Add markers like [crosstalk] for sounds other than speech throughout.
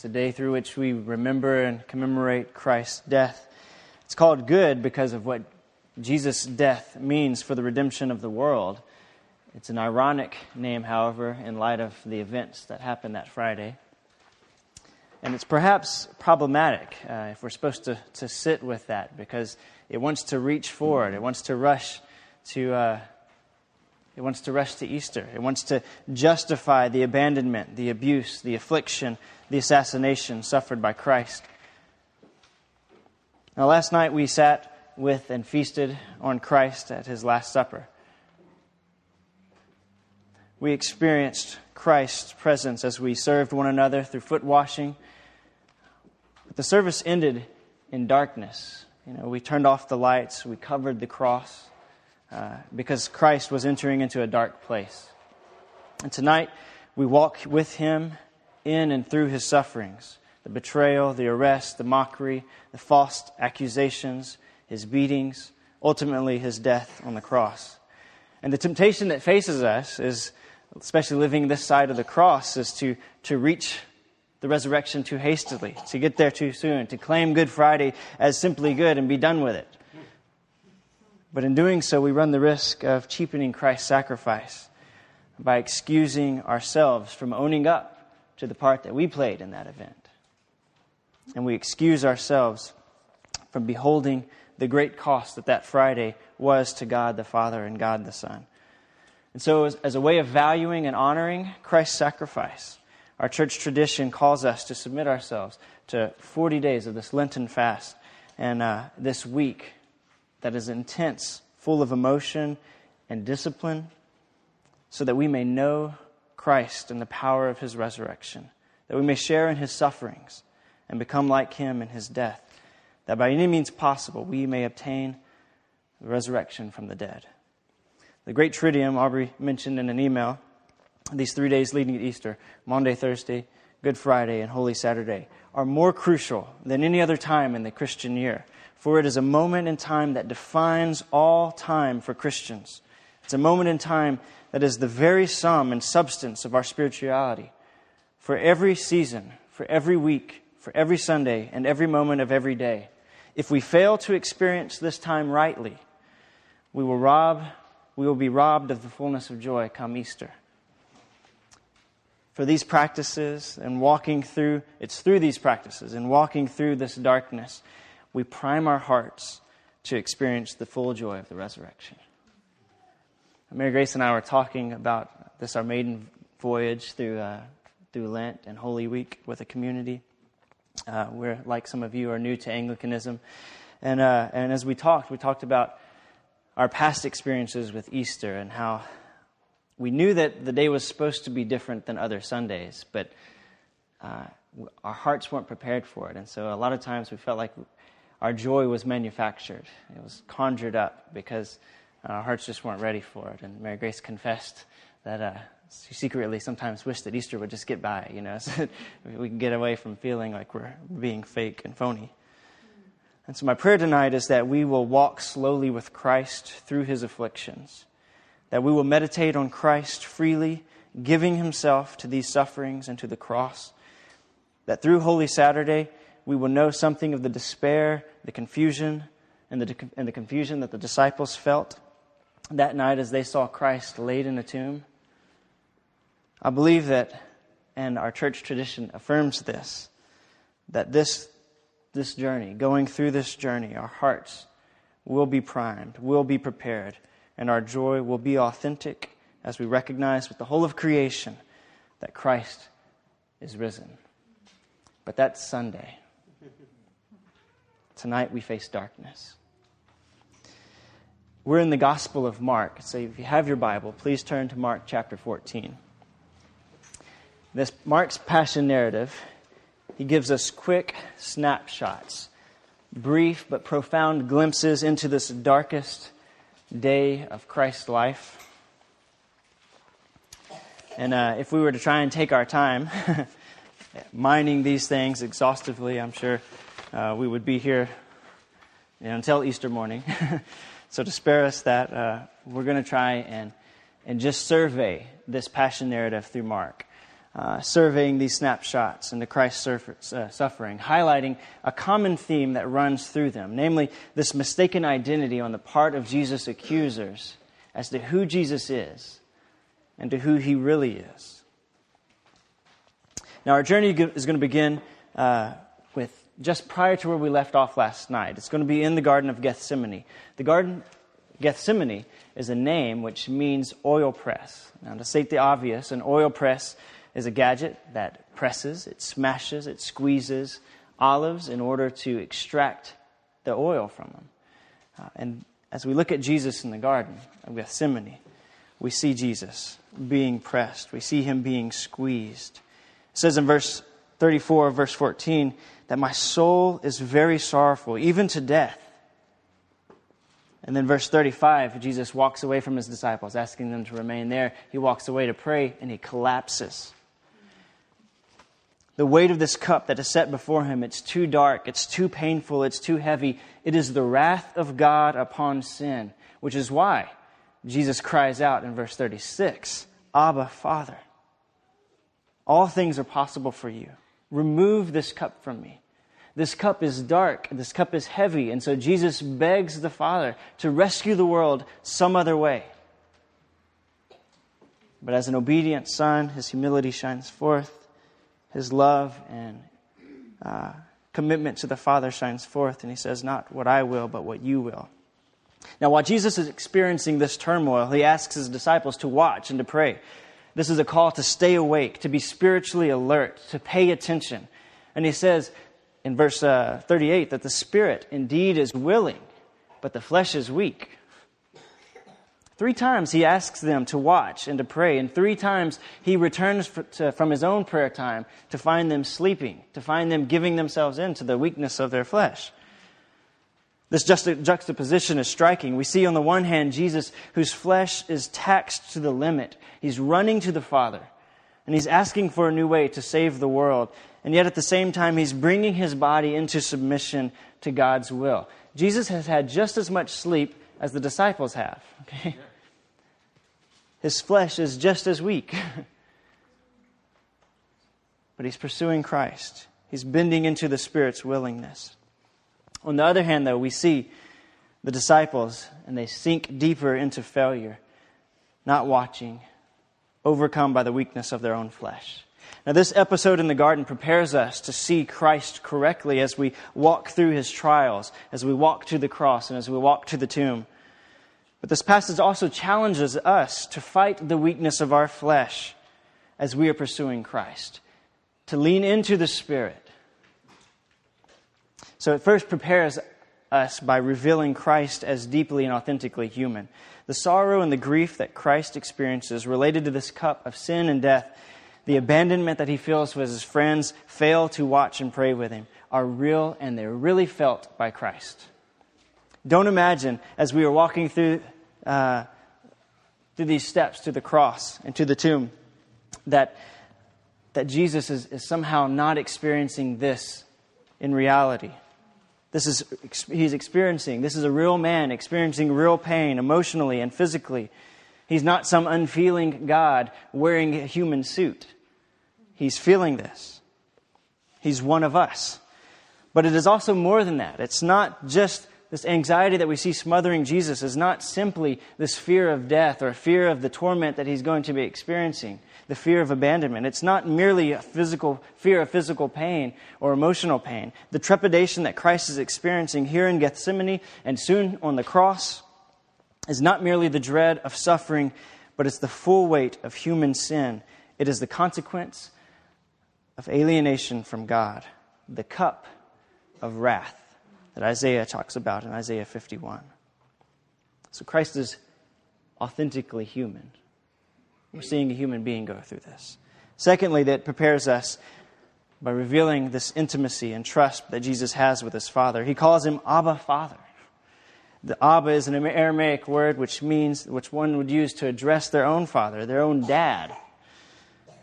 It's a day through which we remember and commemorate Christ's death. It's called good because of what Jesus' death means for the redemption of the world. It's an ironic name, however, in light of the events that happened that Friday. And it's perhaps problematic uh, if we're supposed to, to sit with that because it wants to reach forward. It wants to rush to, uh, it wants to rush to Easter. It wants to justify the abandonment, the abuse, the affliction, the assassination suffered by Christ. Now, last night we sat with and feasted on Christ at his Last Supper. We experienced Christ's presence as we served one another through foot washing. But the service ended in darkness. You know, we turned off the lights, we covered the cross uh, because Christ was entering into a dark place. And tonight we walk with him in and through his sufferings the betrayal, the arrest, the mockery, the false accusations, his beatings, ultimately his death on the cross. And the temptation that faces us is, especially living this side of the cross, is to, to reach the resurrection too hastily, to get there too soon, to claim Good Friday as simply good and be done with it. But in doing so, we run the risk of cheapening Christ's sacrifice by excusing ourselves from owning up to the part that we played in that event. And we excuse ourselves from beholding the great cost that that Friday was to God the Father and God the Son. And so, as, as a way of valuing and honoring Christ's sacrifice, our church tradition calls us to submit ourselves to 40 days of this Lenten fast and uh, this week that is intense, full of emotion and discipline, so that we may know Christ and the power of his resurrection, that we may share in his sufferings and become like him in his death, that by any means possible we may obtain the resurrection from the dead. The great Triduum, Aubrey mentioned in an email, these three days leading to Easter Monday, Thursday, Good Friday, and Holy Saturday, are more crucial than any other time in the Christian year, for it is a moment in time that defines all time for Christians. It's a moment in time that is the very sum and substance of our spirituality. For every season, for every week, for every Sunday, and every moment of every day, if we fail to experience this time rightly, we will rob we will be robbed of the fullness of joy come Easter for these practices and walking through, it's through these practices and walking through this darkness, we prime our hearts to experience the full joy of the resurrection. Mary Grace and I were talking about this, our maiden voyage through, uh, through Lent and Holy Week with a community. Uh, we're, like some of you, are new to Anglicanism. And, uh, and as we talked, we talked about our past experiences with Easter and how we knew that the day was supposed to be different than other Sundays, but uh, our hearts weren't prepared for it. And so a lot of times we felt like our joy was manufactured, it was conjured up because our hearts just weren't ready for it. And Mary Grace confessed that uh, she secretly sometimes wished that Easter would just get by, you know, [laughs] so we can get away from feeling like we're being fake and phony. And so my prayer tonight is that we will walk slowly with Christ through his afflictions that we will meditate on Christ freely, giving himself to these sufferings and to the cross. That through Holy Saturday, we will know something of the despair, the confusion, and the, and the confusion that the disciples felt that night as they saw Christ laid in a tomb. I believe that, and our church tradition affirms this, that this, this journey, going through this journey, our hearts will be primed, will be prepared and our joy will be authentic as we recognize with the whole of creation that Christ is risen. But that's Sunday. [laughs] Tonight we face darkness. We're in the Gospel of Mark. So if you have your Bible, please turn to Mark chapter 14. This Mark's passion narrative, he gives us quick snapshots, brief but profound glimpses into this darkest day of Christ's life. And uh, if we were to try and take our time [laughs] mining these things exhaustively, I'm sure uh, we would be here you know, until Easter morning. [laughs] so to spare us that, uh, we're going to try and, and just survey this passion narrative through Mark. uh, surveying these snapshots into Christ's uh, suffering, highlighting a common theme that runs through them, namely this mistaken identity on the part of Jesus' accusers as to who Jesus is and to who he really is. Now, our journey is going to begin uh, just prior to where we left off last night. It's going to be in the Garden of Gethsemane. The Garden Gethsemane is a name which means oil press. Now, to state the obvious, an oil press is a gadget that presses, it smashes, it squeezes olives in order to extract the oil from them. Uh, and as we look at Jesus in the Garden of Gethsemane, we see Jesus being pressed, we see him being squeezed. It says in verse 34, verse 14, that my soul is very sorrowful, even to death. And then verse 35, Jesus walks away from his disciples, asking them to remain there. He walks away to pray and he collapses the weight of this cup that is set before him, it's too dark, it's too painful, it's too heavy. It is the wrath of God upon sin, which is why Jesus cries out in verse 36 Abba, Father, all things are possible for you. Remove this cup from me. This cup is dark, this cup is heavy, and so Jesus begs the Father to rescue the world some other way. But as an obedient son, his humility shines forth his love and uh, commitment to the Father shines forth, and he says, Not what I will, but what you will. Now, while Jesus is experiencing this turmoil, he asks his disciples to watch and to pray. This is a call to stay awake, to be spiritually alert, to pay attention. And he says in verse uh, 38 that the spirit indeed is willing, but the flesh is weak. Three times he asks them to watch and to pray, and three times he returns to, from his own prayer time to find them sleeping, to find them giving themselves in to the weakness of their flesh. This juxtaposition is striking. We see on the one hand Jesus, whose flesh is taxed to the limit. He's running to the Father, and he's asking for a new way to save the world. And yet at the same time, he's bringing his body into submission to God's will. Jesus has had just as much sleep as the disciples have. Okay? His flesh is just as weak. [laughs] but he's pursuing Christ. He's bending into the Spirit's willingness. On the other hand, though, we see the disciples and they sink deeper into failure, not watching, overcome by the weakness of their own flesh. Now, this episode in the garden prepares us to see Christ correctly as we walk through his trials, as we walk to the cross, and as we walk to the tomb. But this passage also challenges us to fight the weakness of our flesh as we are pursuing Christ, to lean into the Spirit. So it first prepares us by revealing Christ as deeply and authentically human. The sorrow and the grief that Christ experiences related to this cup of sin and death, the abandonment that he feels when his friends fail to watch and pray with him, are real and they're really felt by Christ. Don't imagine as we are walking through, uh, through these steps to the cross and to the tomb that, that Jesus is, is somehow not experiencing this in reality. This is, he's experiencing, this is a real man experiencing real pain emotionally and physically. He's not some unfeeling God wearing a human suit. He's feeling this. He's one of us. But it is also more than that. It's not just this anxiety that we see smothering Jesus is not simply this fear of death or fear of the torment that he's going to be experiencing, the fear of abandonment. It's not merely a physical fear of physical pain or emotional pain. The trepidation that Christ is experiencing here in Gethsemane and soon on the cross is not merely the dread of suffering, but it's the full weight of human sin. It is the consequence of alienation from God, the cup of wrath that Isaiah talks about in Isaiah 51. So Christ is authentically human. We're seeing a human being go through this. Secondly, that prepares us by revealing this intimacy and trust that Jesus has with his Father. He calls him Abba Father. The Abba is an Aramaic word which means, which one would use to address their own father, their own dad.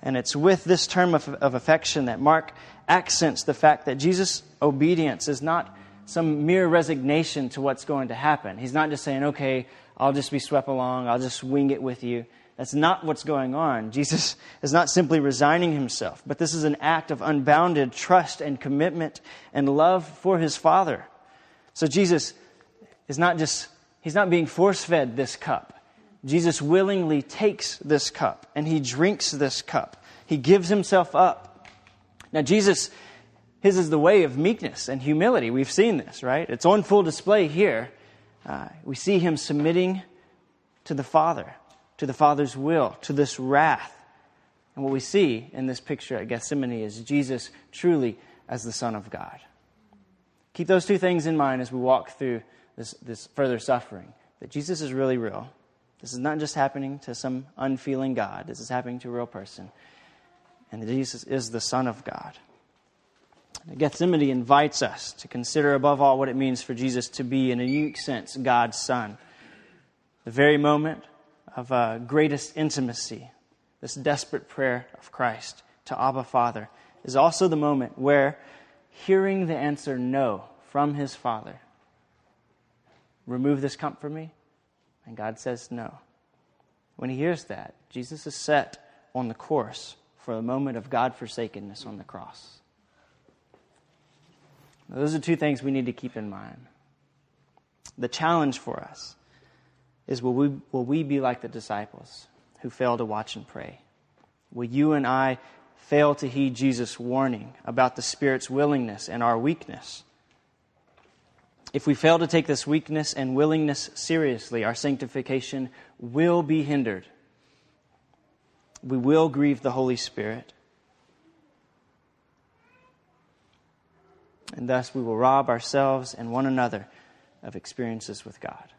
And it's with this term of, of affection that Mark accents the fact that Jesus' obedience is not some mere resignation to what's going to happen. He's not just saying, okay, I'll just be swept along, I'll just wing it with you. That's not what's going on. Jesus [laughs] is not simply resigning himself, but this is an act of unbounded trust and commitment and love for his Father. So Jesus is not just, he's not being force fed this cup. Jesus willingly takes this cup and he drinks this cup. He gives himself up. Now, Jesus, his is the way of meekness and humility. We've seen this, right? It's on full display here. Uh, we see him submitting to the Father, to the Father's will, to this wrath. And what we see in this picture at Gethsemane is Jesus truly as the Son of God. Keep those two things in mind as we walk through this, this further suffering that Jesus is really real. This is not just happening to some unfeeling God, this is happening to a real person. And that Jesus is the Son of God. Gethsemane invites us to consider above all what it means for Jesus to be, in a unique sense, God's Son. The very moment of uh, greatest intimacy, this desperate prayer of Christ to Abba Father, is also the moment where hearing the answer no from his Father, remove this cup from me, and God says no. When he hears that, Jesus is set on the course for a moment of God forsakenness on the cross. Now, those are two things we need to keep in mind. The challenge for us is will we, will we be like the disciples who fail to watch and pray? Will you and I fail to heed Jesus' warning about the Spirit's willingness and our weakness? If we fail to take this weakness and willingness seriously, our sanctification will be hindered. We will grieve the Holy Spirit. And thus we will rob ourselves and one another of experiences with God.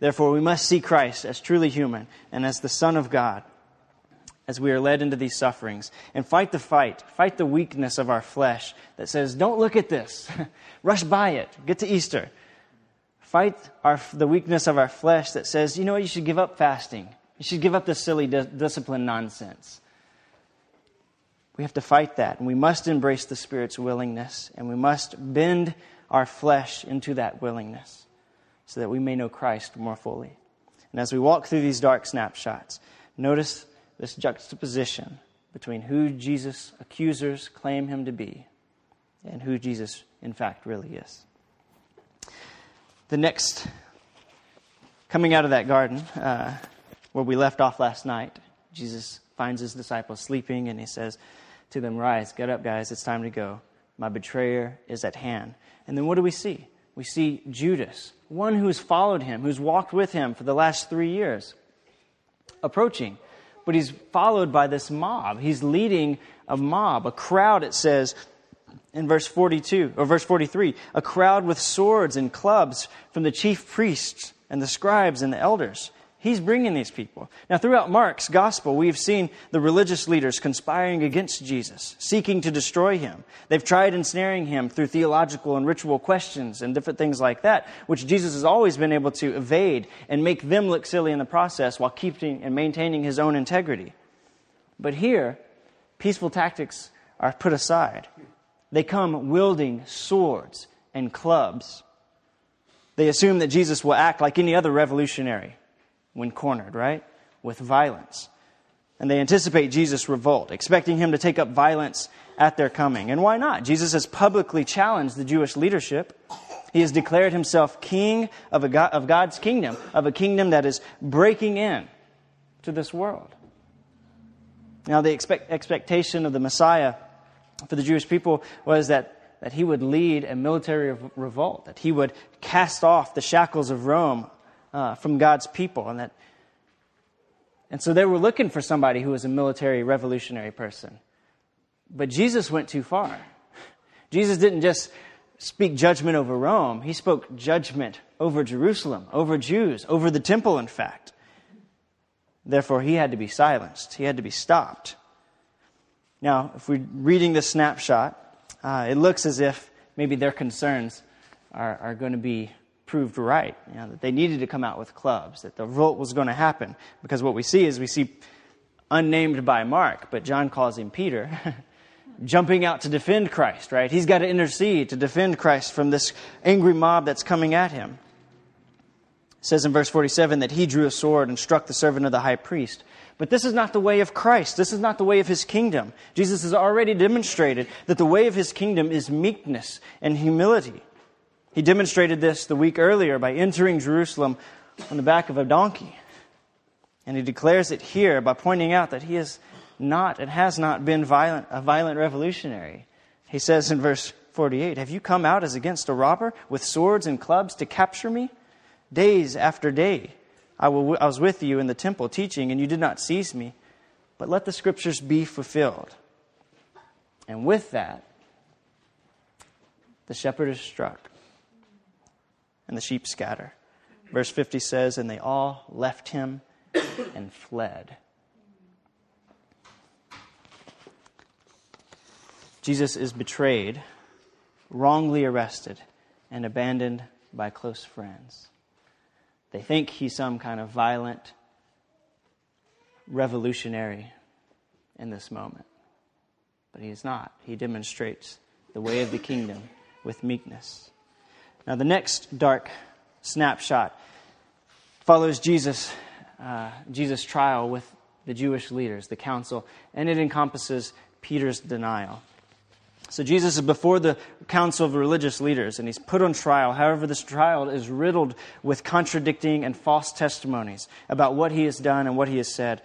Therefore, we must see Christ as truly human and as the Son of God as we are led into these sufferings and fight the fight, fight the weakness of our flesh that says, don't look at this, [laughs] rush by it, get to Easter. Fight our, the weakness of our flesh that says, you know what, you should give up fasting. You should give up this silly di- discipline nonsense. We have to fight that, and we must embrace the Spirit's willingness, and we must bend our flesh into that willingness so that we may know Christ more fully. And as we walk through these dark snapshots, notice this juxtaposition between who Jesus' accusers claim him to be and who Jesus, in fact, really is. The next, coming out of that garden uh, where we left off last night, Jesus finds his disciples sleeping and he says to them, Rise, get up, guys, it's time to go. My betrayer is at hand. And then what do we see? We see Judas, one who's followed him, who's walked with him for the last three years, approaching but he's followed by this mob. He's leading a mob, a crowd, it says in verse 42 or verse 43, a crowd with swords and clubs from the chief priests and the scribes and the elders. He's bringing these people. Now, throughout Mark's gospel, we've seen the religious leaders conspiring against Jesus, seeking to destroy him. They've tried ensnaring him through theological and ritual questions and different things like that, which Jesus has always been able to evade and make them look silly in the process while keeping and maintaining his own integrity. But here, peaceful tactics are put aside. They come wielding swords and clubs. They assume that Jesus will act like any other revolutionary when cornered, right? With violence. And they anticipate Jesus' revolt, expecting him to take up violence at their coming. And why not? Jesus has publicly challenged the Jewish leadership. He has declared himself king of, God, of God's kingdom, of a kingdom that is breaking in to this world. Now, the expect, expectation of the Messiah for the Jewish people was that, that he would lead a military revolt, that he would cast off the shackles of Rome uh, from God's people. And, that, and so they were looking for somebody who was a military revolutionary person. But Jesus went too far. Jesus didn't just speak judgment over Rome, he spoke judgment over Jerusalem, over Jews, over the temple, in fact. Therefore, he had to be silenced, he had to be stopped. Now, if we're reading this snapshot, uh, it looks as if maybe their concerns are, are going to be proved right, you know, that they needed to come out with clubs, that the revolt was going to happen. Because what we see is we see, unnamed by Mark, but John calls him Peter, [laughs] jumping out to defend Christ, right? He's got to intercede to defend Christ from this angry mob that's coming at him. It says in verse 47 that he drew a sword and struck the servant of the high priest. But this is not the way of Christ. This is not the way of his kingdom. Jesus has already demonstrated that the way of his kingdom is meekness and humility. He demonstrated this the week earlier by entering Jerusalem on the back of a donkey. And he declares it here by pointing out that he is not and has not been violent, a violent revolutionary. He says in verse 48 Have you come out as against a robber with swords and clubs to capture me? Days after day I, I was with you in the temple teaching, and you did not seize me. But let the scriptures be fulfilled. And with that, the shepherd is struck, and the sheep scatter. Verse 50 says, And they all left him and fled. Jesus is betrayed, wrongly arrested, and abandoned by close friends. They think he's some kind of violent revolutionary in this moment. But he is not. He demonstrates the way of the kingdom with meekness. Now, the next dark snapshot follows Jesus, uh, Jesus' trial with the Jewish leaders, the council, and it encompasses Peter's denial. So Jesus is before the council of religious leaders and he's put on trial. However, this trial is riddled with contradicting and false testimonies about what he has done and what he has said.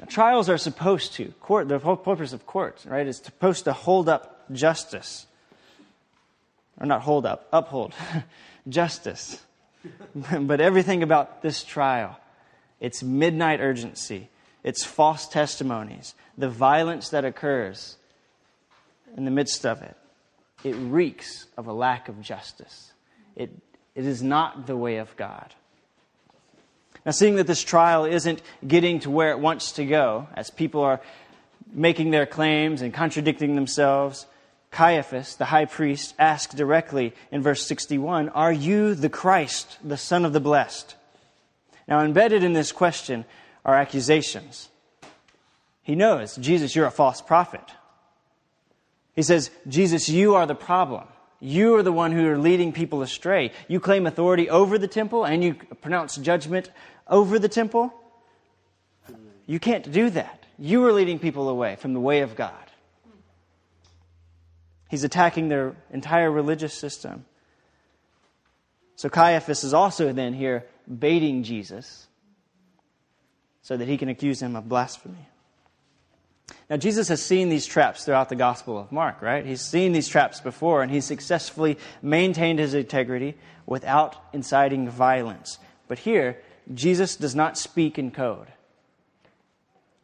Now, trials are supposed to, court, the whole purpose of courts, right, is supposed to hold up justice. Or not hold up, uphold [laughs] justice. [laughs] but everything about this trial, its midnight urgency, its false testimonies, the violence that occurs, in the midst of it, it reeks of a lack of justice. It, it is not the way of God. Now, seeing that this trial isn't getting to where it wants to go, as people are making their claims and contradicting themselves, Caiaphas, the high priest, asked directly in verse 61 Are you the Christ, the Son of the Blessed? Now, embedded in this question are accusations. He knows, Jesus, you're a false prophet. He says, Jesus, you are the problem. You are the one who are leading people astray. You claim authority over the temple and you pronounce judgment over the temple. You can't do that. You are leading people away from the way of God. He's attacking their entire religious system. So Caiaphas is also then here baiting Jesus so that he can accuse him of blasphemy. Now, Jesus has seen these traps throughout the Gospel of Mark, right? He's seen these traps before, and he successfully maintained his integrity without inciting violence. But here, Jesus does not speak in code.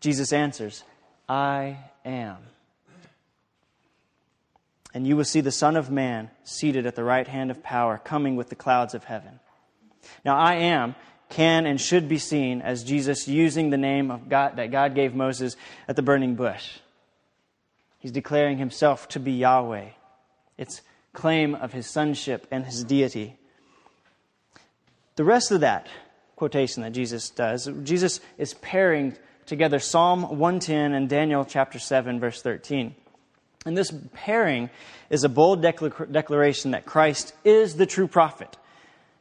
Jesus answers, I am. And you will see the Son of Man seated at the right hand of power, coming with the clouds of heaven. Now, I am can and should be seen as Jesus using the name of God that God gave Moses at the burning bush. He's declaring himself to be Yahweh. It's claim of his sonship and his deity. The rest of that quotation that Jesus does, Jesus is pairing together Psalm 110 and Daniel chapter 7 verse 13. And this pairing is a bold declaration that Christ is the true prophet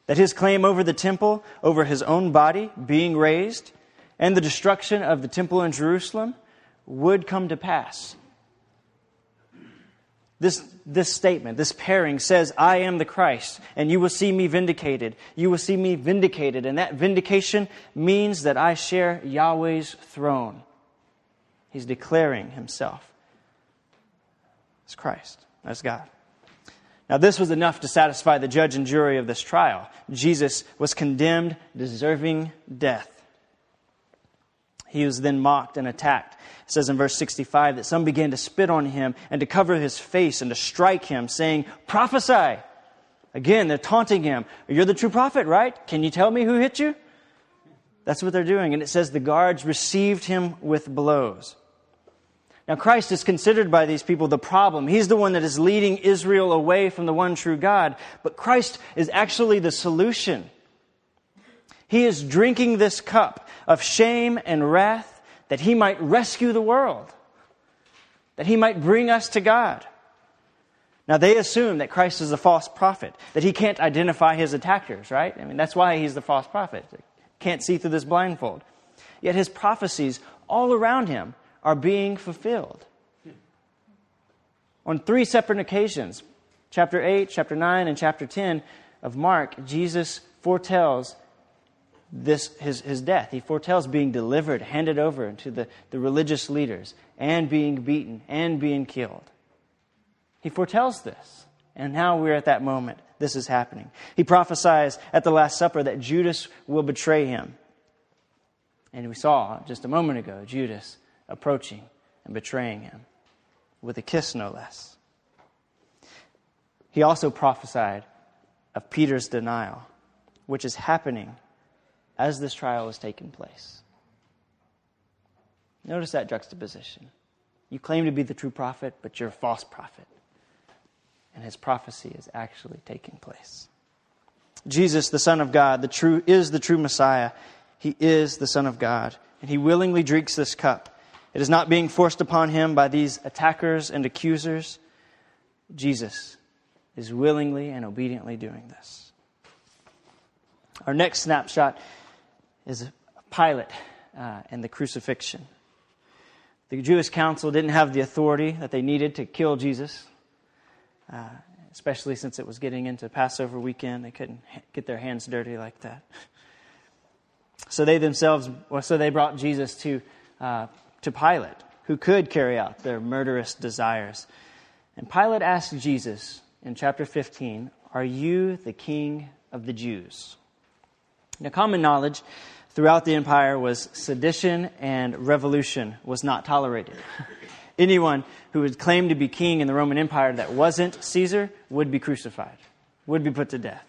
that his claim over the temple, over his own body being raised, and the destruction of the temple in Jerusalem would come to pass. This, this statement, this pairing says, I am the Christ, and you will see me vindicated. You will see me vindicated. And that vindication means that I share Yahweh's throne. He's declaring himself as Christ, as God. Now, this was enough to satisfy the judge and jury of this trial. Jesus was condemned, deserving death. He was then mocked and attacked. It says in verse 65 that some began to spit on him and to cover his face and to strike him, saying, Prophesy! Again, they're taunting him. You're the true prophet, right? Can you tell me who hit you? That's what they're doing. And it says the guards received him with blows. Now, Christ is considered by these people the problem. He's the one that is leading Israel away from the one true God. But Christ is actually the solution. He is drinking this cup of shame and wrath that he might rescue the world, that he might bring us to God. Now, they assume that Christ is a false prophet, that he can't identify his attackers, right? I mean, that's why he's the false prophet. Can't see through this blindfold. Yet his prophecies all around him are being fulfilled. On three separate occasions, chapter 8, chapter 9, and chapter 10 of Mark, Jesus foretells this, his, his death. He foretells being delivered, handed over to the, the religious leaders, and being beaten, and being killed. He foretells this. And now we're at that moment. This is happening. He prophesies at the Last Supper that Judas will betray him. And we saw just a moment ago Judas approaching and betraying him with a kiss, no less. He also prophesied of Peter's denial, which is happening as this trial is taking place. Notice that juxtaposition. You claim to be the true prophet, but you're a false prophet. And his prophecy is actually taking place. Jesus, the Son of God, the true, is the true Messiah. He is the Son of God. And he willingly drinks this cup. It is not being forced upon him by these attackers and accusers. Jesus is willingly and obediently doing this. Our next snapshot is Pilate uh, and the crucifixion. The Jewish council didn't have the authority that they needed to kill Jesus, uh, especially since it was getting into Passover weekend. They couldn't get their hands dirty like that. [laughs] So they themselves, well, so they brought Jesus to, uh, to Pilate, who could carry out their murderous desires. And Pilate asked Jesus in chapter 15, Are you the king of the Jews? Now, common knowledge throughout the empire was sedition and revolution was not tolerated. [laughs] Anyone who would claim to be king in the Roman Empire that wasn't Caesar would be crucified, would be put to death.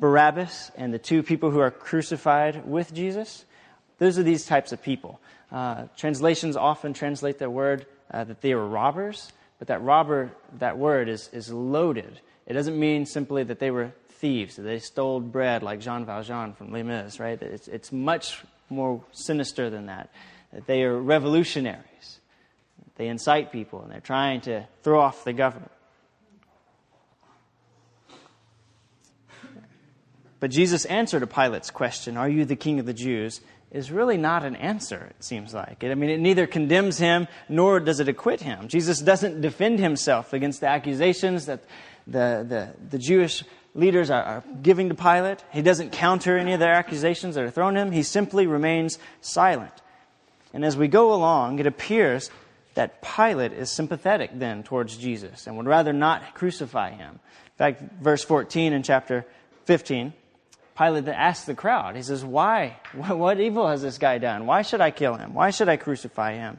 Barabbas and the two people who are crucified with Jesus, those are these types of people. Uh, translations often translate their word uh, that they were robbers, but that robber, that word is, is loaded. It doesn't mean simply that they were thieves. that They stole bread like Jean Valjean from Les Mis, right? It's, it's much more sinister than that. That they are revolutionaries. They incite people and they're trying to throw off the government. But Jesus' answered to Pilate's question, Are you the king of the Jews? Is really not an answer, it seems like. I mean, it neither condemns him nor does it acquit him. Jesus doesn't defend himself against the accusations that the, the, the Jewish leaders are, are giving to Pilate. He doesn't counter any of their accusations that are thrown him. He simply remains silent. And as we go along, it appears that Pilate is sympathetic then towards Jesus and would rather not crucify him. In fact, verse 14 in chapter 15, Pilate then asks the crowd, he says, Why? What evil has this guy done? Why should I kill him? Why should I crucify him?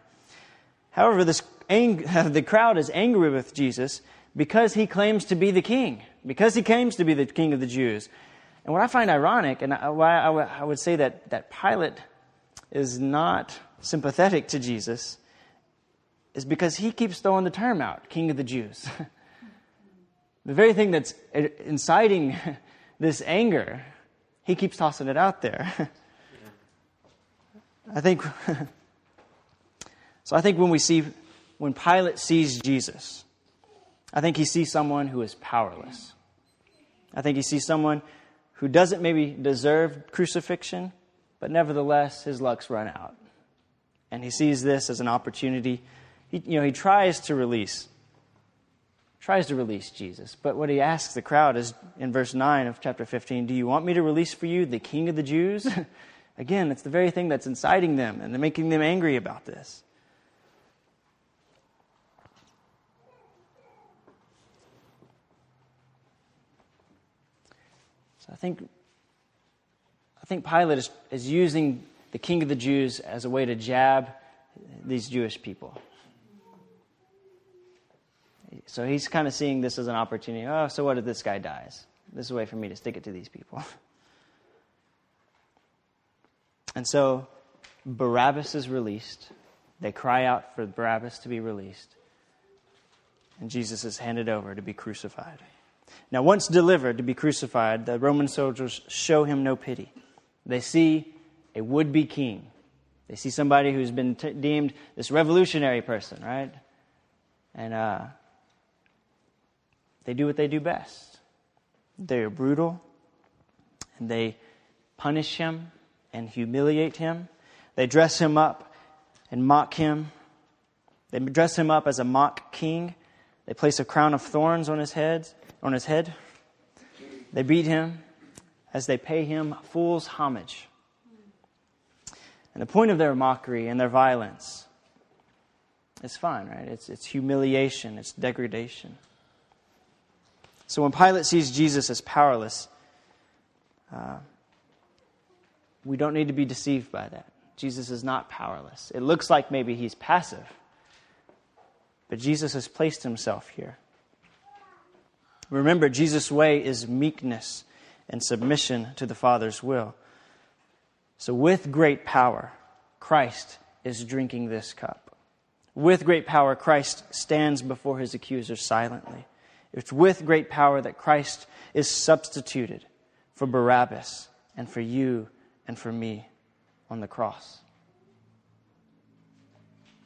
However, this ang- [laughs] the crowd is angry with Jesus because he claims to be the king because he claims to be the king of the Jews. And what I find ironic, and why I would say that, that Pilate is not sympathetic to Jesus, is because he keeps throwing the term out, king of the Jews. [laughs] the very thing that's inciting [laughs] this anger, he keeps tossing it out there. [laughs] I think, [laughs] so I think when we see, when Pilate sees Jesus, I think he sees someone who is powerless. I think he sees someone who doesn't maybe deserve crucifixion, but nevertheless his luck's run out. And he sees this as an opportunity. He, you know, he tries to release, tries to release Jesus. But what he asks the crowd is in verse 9 of chapter 15, Do you want me to release for you the king of the Jews? [laughs] Again, it's the very thing that's inciting them and making them angry about this. So I think, I think Pilate is, is using the king of the Jews as a way to jab these Jewish people. So he's kind of seeing this as an opportunity. Oh, so what if this guy dies? This is a way for me to stick it to these people. [laughs] And so Barabbas is released. They cry out for Barabbas to be released. And Jesus is handed over to be crucified. Now, once delivered to be crucified, the Roman soldiers show him no pity. They see a would be king. They see somebody who's been t- deemed this revolutionary person, right? And uh, they do what they do best. They are brutal, and they punish him and humiliate him. They dress him up and mock him. They dress him up as a mock king. They place a crown of thorns on his head, on his head. They beat him as they pay him fool's homage. And the point of their mockery and their violence is fine, right? It's, it's humiliation, it's degradation. So when Pilate sees Jesus as powerless, uh, we don't need to be deceived by that. Jesus is not powerless. It looks like maybe he's passive, but Jesus has placed himself here. Remember, Jesus' way is meekness and submission to the Father's will. So, with great power, Christ is drinking this cup. With great power, Christ stands before his accusers silently. It's with great power that Christ is substituted for Barabbas and for you and for me on the cross.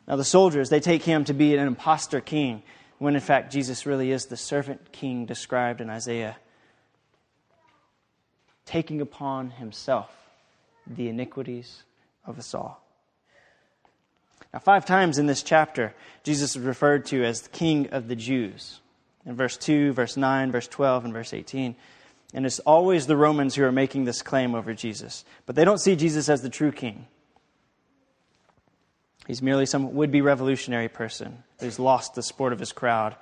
Now, the soldiers, they take him to be an impostor king, when in fact Jesus really is the servant king described in Isaiah, taking upon himself the iniquities of us all. Now, five times in this chapter, Jesus is referred to as the King of the Jews. In verse 2, verse 9, verse 12, and verse 18. And it's always the Romans who are making this claim over Jesus. But they don't see Jesus as the true king. He's merely some would be revolutionary person who's lost the support of his crowd.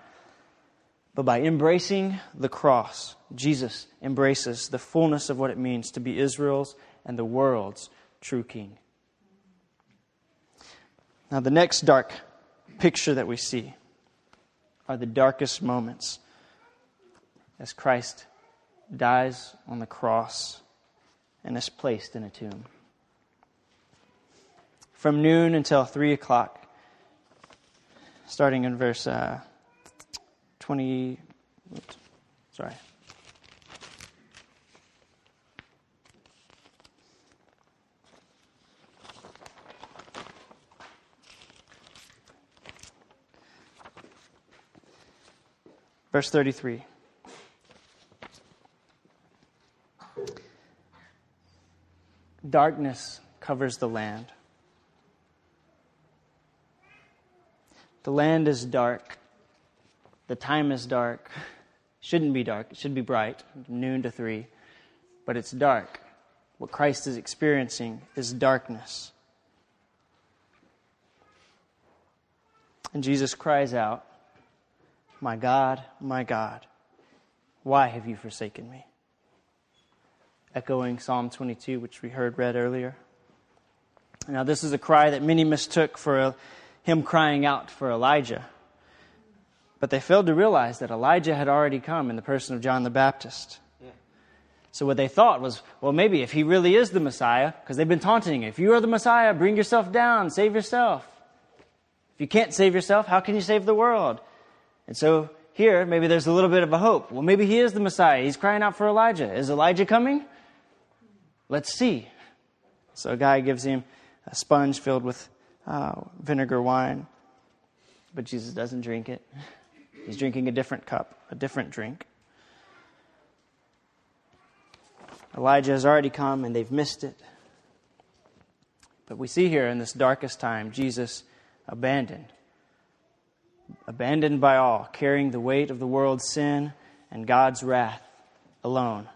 But by embracing the cross, Jesus embraces the fullness of what it means to be Israel's and the world's true king. Now, the next dark picture that we see are the darkest moments as Christ dies on the cross and is placed in a tomb. From noon until 3 o'clock, starting in verse uh, 20. Oops, sorry. Verse 33. Darkness covers the land. The land is dark. The time is dark. Shouldn't be dark. It should be bright, noon to three. But it's dark. What Christ is experiencing is darkness. And Jesus cries out, my God, my God, why have you forsaken me? Echoing Psalm 22, which we heard read earlier. Now, this is a cry that many mistook for him crying out for Elijah. But they failed to realize that Elijah had already come in the person of John the Baptist. So, what they thought was, well, maybe if he really is the Messiah, because they've been taunting, him, if you are the Messiah, bring yourself down, save yourself. If you can't save yourself, how can you save the world? And so here, maybe there's a little bit of a hope. Well, maybe he is the Messiah. He's crying out for Elijah. Is Elijah coming? Let's see. So a guy gives him a sponge filled with uh, vinegar wine, but Jesus doesn't drink it. He's drinking a different cup, a different drink. Elijah has already come and they've missed it. But we see here in this darkest time, Jesus abandoned abandoned by all, carrying the weight of the world's sin and God's wrath alone.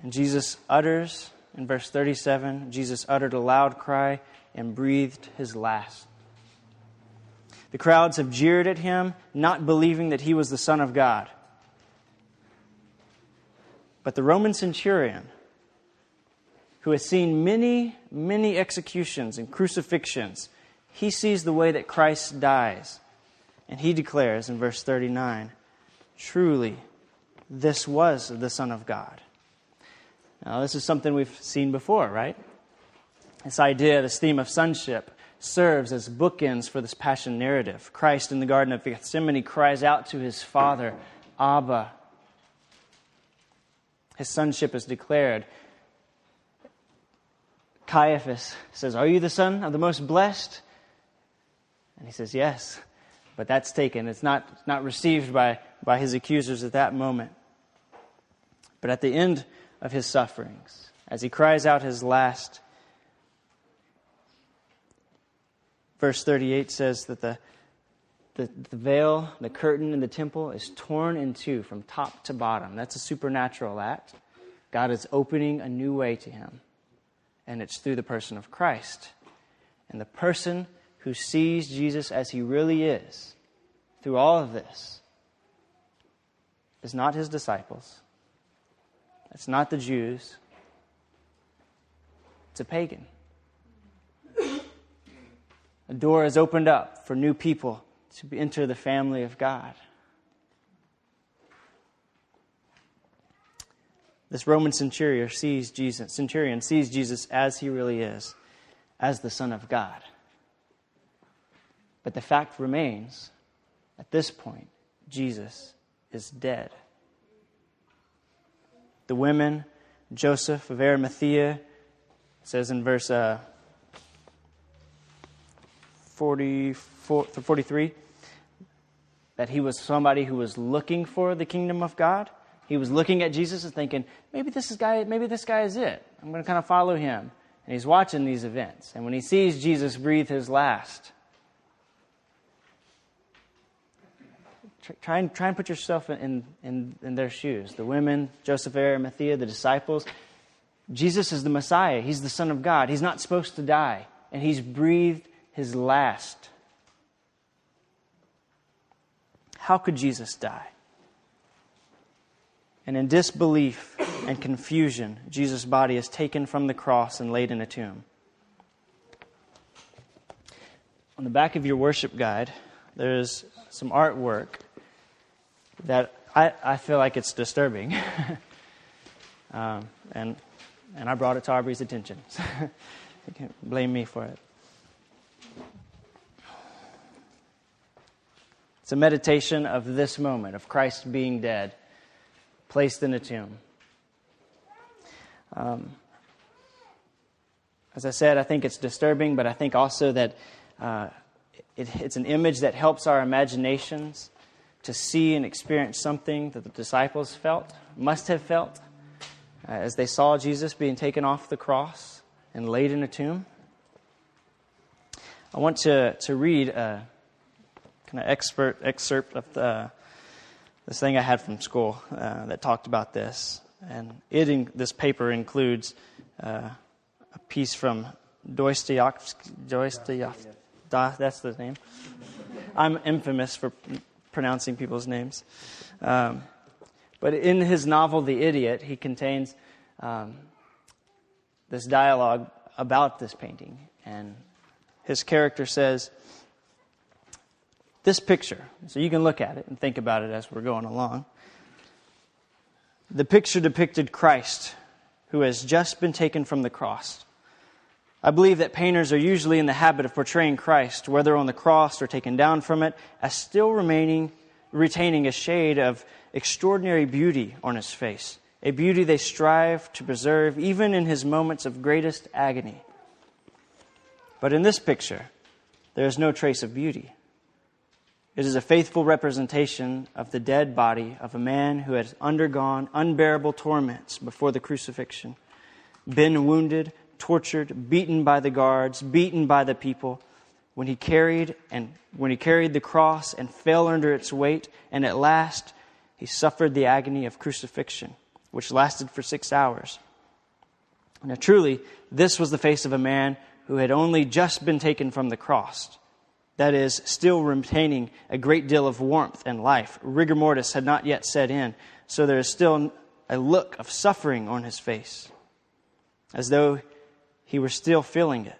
And Jesus utters, in verse 37, Jesus uttered a loud cry and breathed his last. The crowds have jeered at him, not believing that he was the Son of God. But the Roman centurion, who has seen many, many executions and crucifixions, he sees the way that Christ dies and he declares in verse 39 truly, this was the Son of God. Now, this is something we've seen before, right? This idea, this theme of sonship, serves as bookends for this passion narrative. Christ in the Garden of Gethsemane cries out to his Father, Abba. His sonship is declared. Caiaphas says, Are you the Son of the Most Blessed? And he says, Yes but that's taken. It's not, not received by by his accusers at that moment. But at the end of his sufferings, as he cries out his last, verse 38 says that the, the, the veil, the curtain in the temple is torn in two from top to bottom. That's a supernatural act. God is opening a new way to him, and it's through the person of Christ. And the person who sees Jesus as he really is through all of this is not his disciples, it's not the Jews, it's a pagan. A door is opened up for new people to enter the family of God. This Roman centurion sees Jesus, centurion sees Jesus as he really is, as the Son of God. But the fact remains, at this point, Jesus is dead. The women, Joseph of Arimathea, says in verse uh, 44, 43 that he was somebody who was looking for the kingdom of God. He was looking at Jesus and thinking, maybe this is guy, maybe this guy is it. I'm going to kind of follow him. And he's watching these events. And when he sees Jesus breathe his last, try and, try and put yourself in, in, in their shoes. The women, Joseph Arimathea, the disciples. Jesus is the Messiah. He's the Son of God. He's not supposed to die. And he's breathed his last. How could Jesus die? And in disbelief and confusion, Jesus' body is taken from the cross and laid in a tomb. On the back of your worship guide, there's some artwork that I, I feel like it's disturbing. [laughs] um, and, and I brought it to Aubrey's attention. [laughs] you can't blame me for it. It's a meditation of this moment, of Christ being dead, placed in a tomb. Um, as I said, I think it's disturbing, but I think also that uh, it, it's an image that helps our imaginations to see and experience something that the disciples felt, must have felt, uh, as they saw Jesus being taken off the cross and laid in a tomb. I want to, to read a kind of expert excerpt of the, this thing I had from school uh, that talked about this. And it in, this paper includes uh, a piece from Dostoevsky. Dostoevsky that's the name. I'm infamous for pronouncing people's names. Um, but in his novel, The Idiot, he contains um, this dialogue about this painting. And his character says, This picture, so you can look at it and think about it as we're going along. The picture depicted Christ, who has just been taken from the cross. I believe that painters are usually in the habit of portraying Christ, whether on the cross or taken down from it, as still remaining, retaining a shade of extraordinary beauty on his face, a beauty they strive to preserve even in his moments of greatest agony. But in this picture, there is no trace of beauty. It is a faithful representation of the dead body of a man who has undergone unbearable torments before the crucifixion, been wounded, tortured, beaten by the guards, beaten by the people, when he carried and when he carried the cross and fell under its weight, and at last he suffered the agony of crucifixion, which lasted for six hours. Now, truly, this was the face of a man who had only just been taken from the cross. That is, still retaining a great deal of warmth and life. Rigor mortis had not yet set in, so there is still a look of suffering on his face, as though he was still feeling it.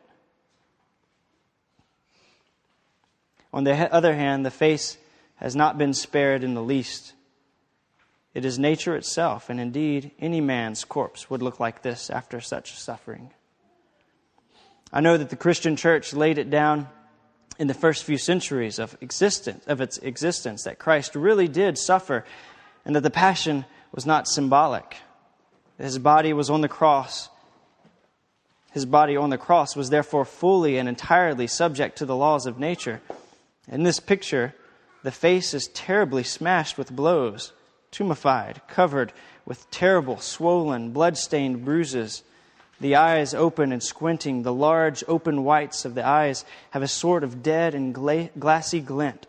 On the other hand, the face has not been spared in the least. It is nature itself, and indeed, any man's corpse would look like this after such suffering. I know that the Christian church laid it down in the first few centuries of existence of its existence that Christ really did suffer and that the passion was not symbolic. His body was on the cross his body on the cross was therefore fully and entirely subject to the laws of nature. In this picture, The face is terribly smashed with blows, tumefied, covered with terrible, swollen, blood-stained bruises. The eyes open and squinting, the large, open whites of the eyes have a sort of dead and gla- glassy glint.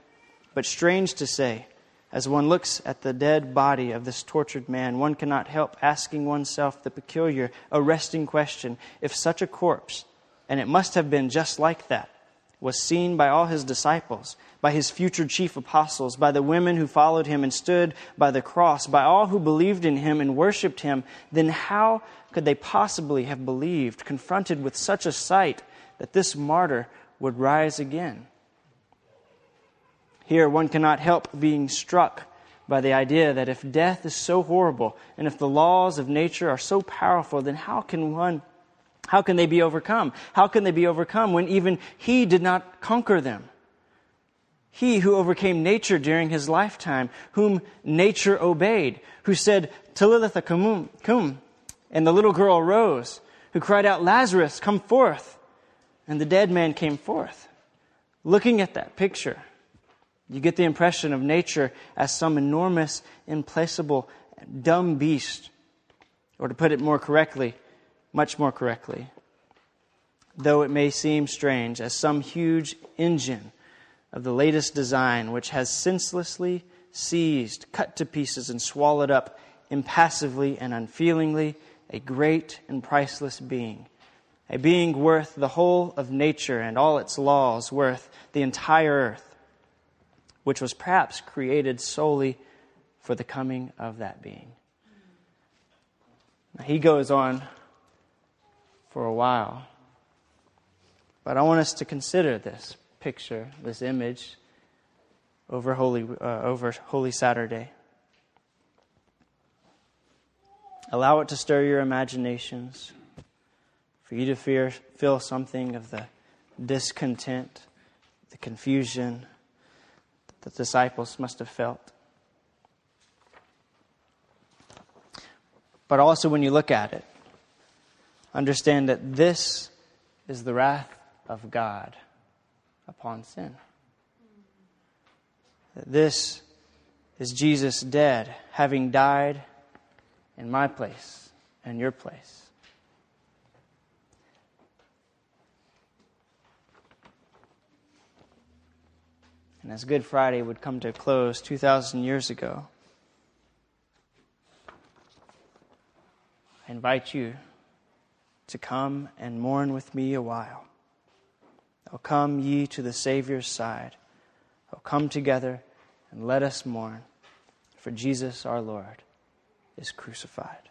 But strange to say, as one looks at the dead body of this tortured man, one cannot help asking oneself the peculiar, arresting question if such a corpse, and it must have been just like that, was seen by all his disciples, by his future chief apostles, by the women who followed him and stood by the cross, by all who believed in him and worshiped him, then how could they possibly have believed, confronted with such a sight, that this martyr would rise again? Here, one cannot help being struck by the idea that if death is so horrible and if the laws of nature are so powerful, then how can one, how can they be overcome? How can they be overcome when even he did not conquer them? He who overcame nature during his lifetime, whom nature obeyed, who said, Talitha cum, cum, and the little girl rose, who cried out, Lazarus, come forth, and the dead man came forth. Looking at that picture, you get the impression of nature as some enormous, implacable, dumb beast. Or to put it more correctly, much more correctly, though it may seem strange, as some huge engine of the latest design which has senselessly seized, cut to pieces, and swallowed up impassively and unfeelingly a great and priceless being. A being worth the whole of nature and all its laws, worth the entire earth which was perhaps created solely for the coming of that being. Now, he goes on for a while, but I want us to consider this picture, this image, over Holy, uh, over Holy Saturday. Allow it to stir your imaginations, for you to fear, feel something of the discontent, the confusion, the disciples must have felt. But also, when you look at it, understand that this is the wrath of God upon sin. That this is Jesus dead, having died in my place and your place. And as Good Friday would come to a close 2,000 years ago, I invite you to come and mourn with me a while. Oh, come ye to the Savior's side. Oh, come together and let us mourn, for Jesus our Lord is crucified.